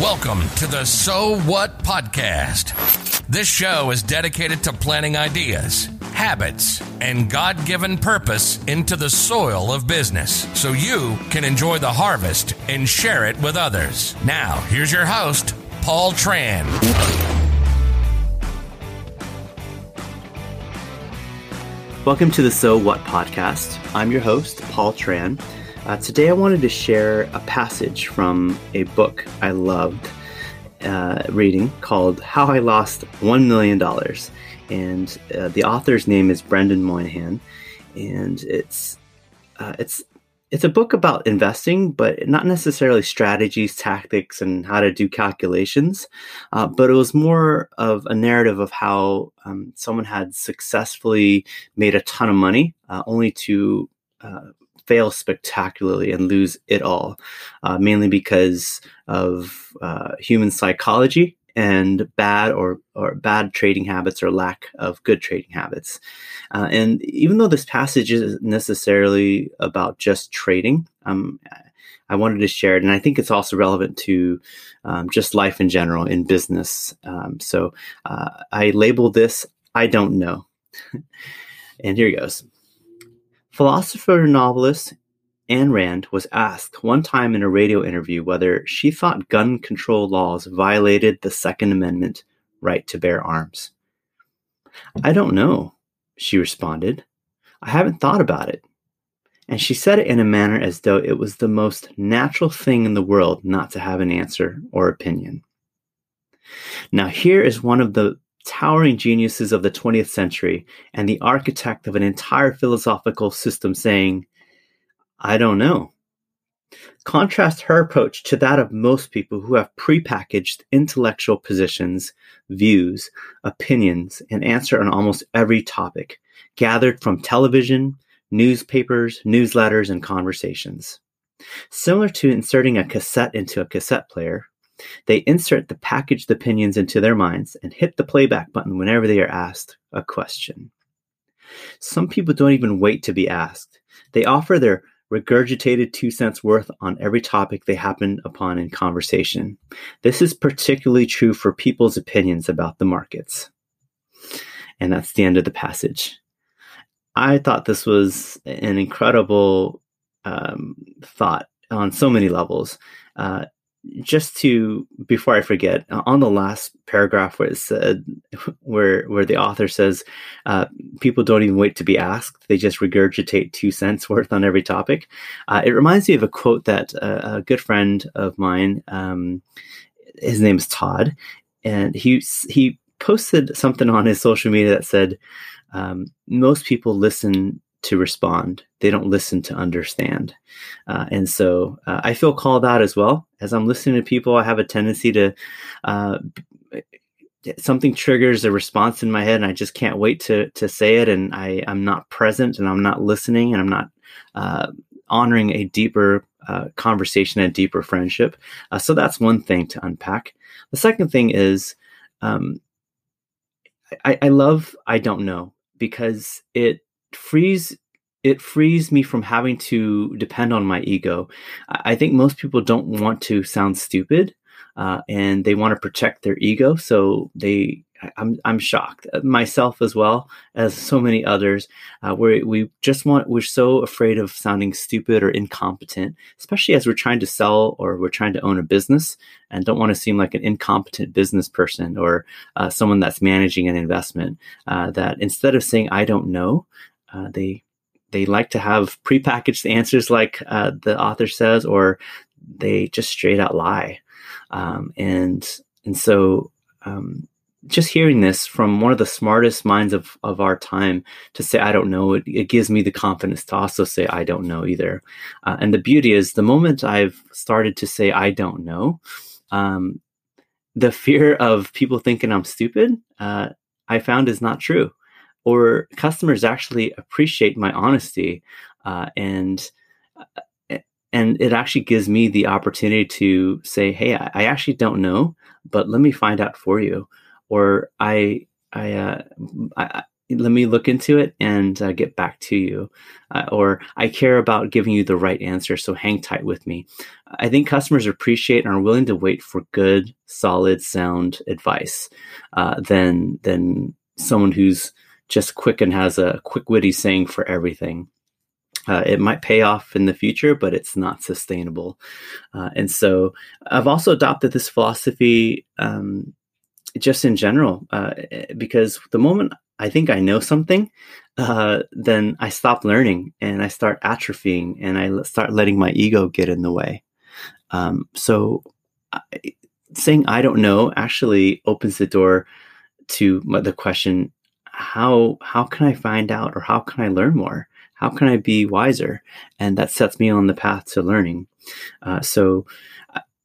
Welcome to the So What Podcast. This show is dedicated to planting ideas, habits, and God given purpose into the soil of business so you can enjoy the harvest and share it with others. Now, here's your host, Paul Tran. Welcome to the So What podcast. I'm your host, Paul Tran. Uh, today, I wanted to share a passage from a book I loved uh, reading called How I Lost $1 Million. And uh, the author's name is Brendan Moynihan. And it's, uh, it's, it's a book about investing, but not necessarily strategies, tactics, and how to do calculations. Uh, but it was more of a narrative of how um, someone had successfully made a ton of money, uh, only to uh, fail spectacularly and lose it all, uh, mainly because of uh, human psychology and bad or, or bad trading habits or lack of good trading habits. Uh, and even though this passage isn't necessarily about just trading, um, I wanted to share it, and I think it's also relevant to um, just life in general in business. Um, so uh, I label this "I don't know," and here he goes. Philosopher novelist Ayn Rand was asked one time in a radio interview whether she thought gun control laws violated the Second Amendment right to bear arms. I don't know, she responded. I haven't thought about it. And she said it in a manner as though it was the most natural thing in the world not to have an answer or opinion. Now, here is one of the towering geniuses of the 20th century and the architect of an entire philosophical system saying, I don't know. Contrast her approach to that of most people who have prepackaged intellectual positions, views, opinions, and answer on almost every topic, gathered from television, newspapers, newsletters, and conversations. Similar to inserting a cassette into a cassette player, they insert the packaged opinions into their minds and hit the playback button whenever they are asked a question. Some people don't even wait to be asked. They offer their regurgitated two cents worth on every topic they happen upon in conversation. This is particularly true for people's opinions about the markets. And that's the end of the passage. I thought this was an incredible um, thought on so many levels. Uh, just to before I forget, uh, on the last paragraph where it said where where the author says uh, people don't even wait to be asked; they just regurgitate two cents worth on every topic. Uh, it reminds me of a quote that uh, a good friend of mine, um, his name is Todd, and he he posted something on his social media that said um, most people listen to respond. They don't listen to understand. Uh, and so uh, I feel called out as well. As I'm listening to people, I have a tendency to, uh, something triggers a response in my head and I just can't wait to, to say it. And I, I'm not present and I'm not listening and I'm not uh, honoring a deeper uh, conversation and deeper friendship. Uh, so that's one thing to unpack. The second thing is, um, I, I love I don't know because it frees it frees me from having to depend on my ego. I think most people don't want to sound stupid, uh, and they want to protect their ego. So they, I'm, I'm shocked uh, myself as well as so many others. Uh, where we just want, we're so afraid of sounding stupid or incompetent, especially as we're trying to sell or we're trying to own a business, and don't want to seem like an incompetent business person or uh, someone that's managing an investment. Uh, that instead of saying I don't know, uh, they they like to have prepackaged answers, like uh, the author says, or they just straight out lie. Um, and and so um, just hearing this from one of the smartest minds of, of our time to say I don't know, it, it gives me the confidence to also say I don't know either. Uh, and the beauty is the moment I've started to say I don't know, um, the fear of people thinking I'm stupid, uh, I found is not true or customers actually appreciate my honesty uh, and uh, and it actually gives me the opportunity to say hey I, actually don't know but let me find out for you or i i uh, I, let me look into it and uh, get back to you. Uh, or I care about giving you the right answer, so hang tight with me. I think customers appreciate and are willing to wait for good, solid, sound advice uh, than than someone who's just quick and has a quick witty saying for everything. Uh, it might pay off in the future, but it's not sustainable. Uh, and so I've also adopted this philosophy um, just in general, uh, because the moment I think I know something, uh, then I stop learning and I start atrophying and I start letting my ego get in the way. Um, so I, saying I don't know actually opens the door to the question how how can I find out or how can I learn more? How can I be wiser? And that sets me on the path to learning. Uh, so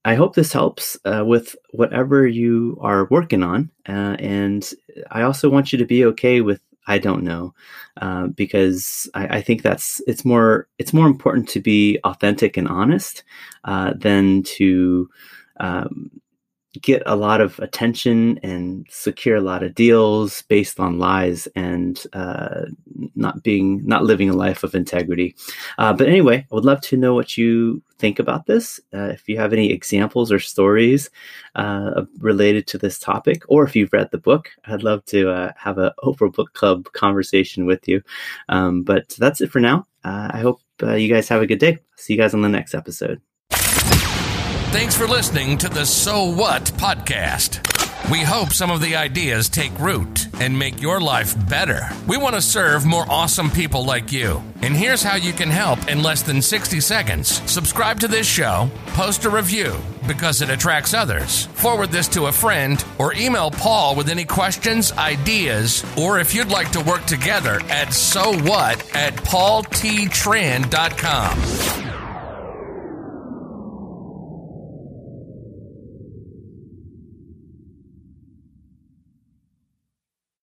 I hope this helps uh, with whatever you are working on. Uh, and I also want you to be okay with I don't know, uh, because I, I, think that's it's more it's more important to be authentic and honest uh, than to um, get a lot of attention and secure a lot of deals based on lies and uh, not being not living a life of integrity. Uh, but anyway, I would love to know what you think about this. Uh, if you have any examples or stories uh, related to this topic, or if you've read the book, I'd love to uh, have a Oprah Book Club conversation with you. Um, but that's it for now. Uh, I hope you guys have a good day. See you guys on the next episode. Thanks for listening to the So What podcast. We hope some of the ideas take root and make your life better. We want to serve more awesome people like you. And here's how you can help in less than 60 seconds. Subscribe to this show, post a review because it attracts others. Forward this to a friend or email Paul with any questions, ideas, or if you'd like to work together at so what at paulttran.com.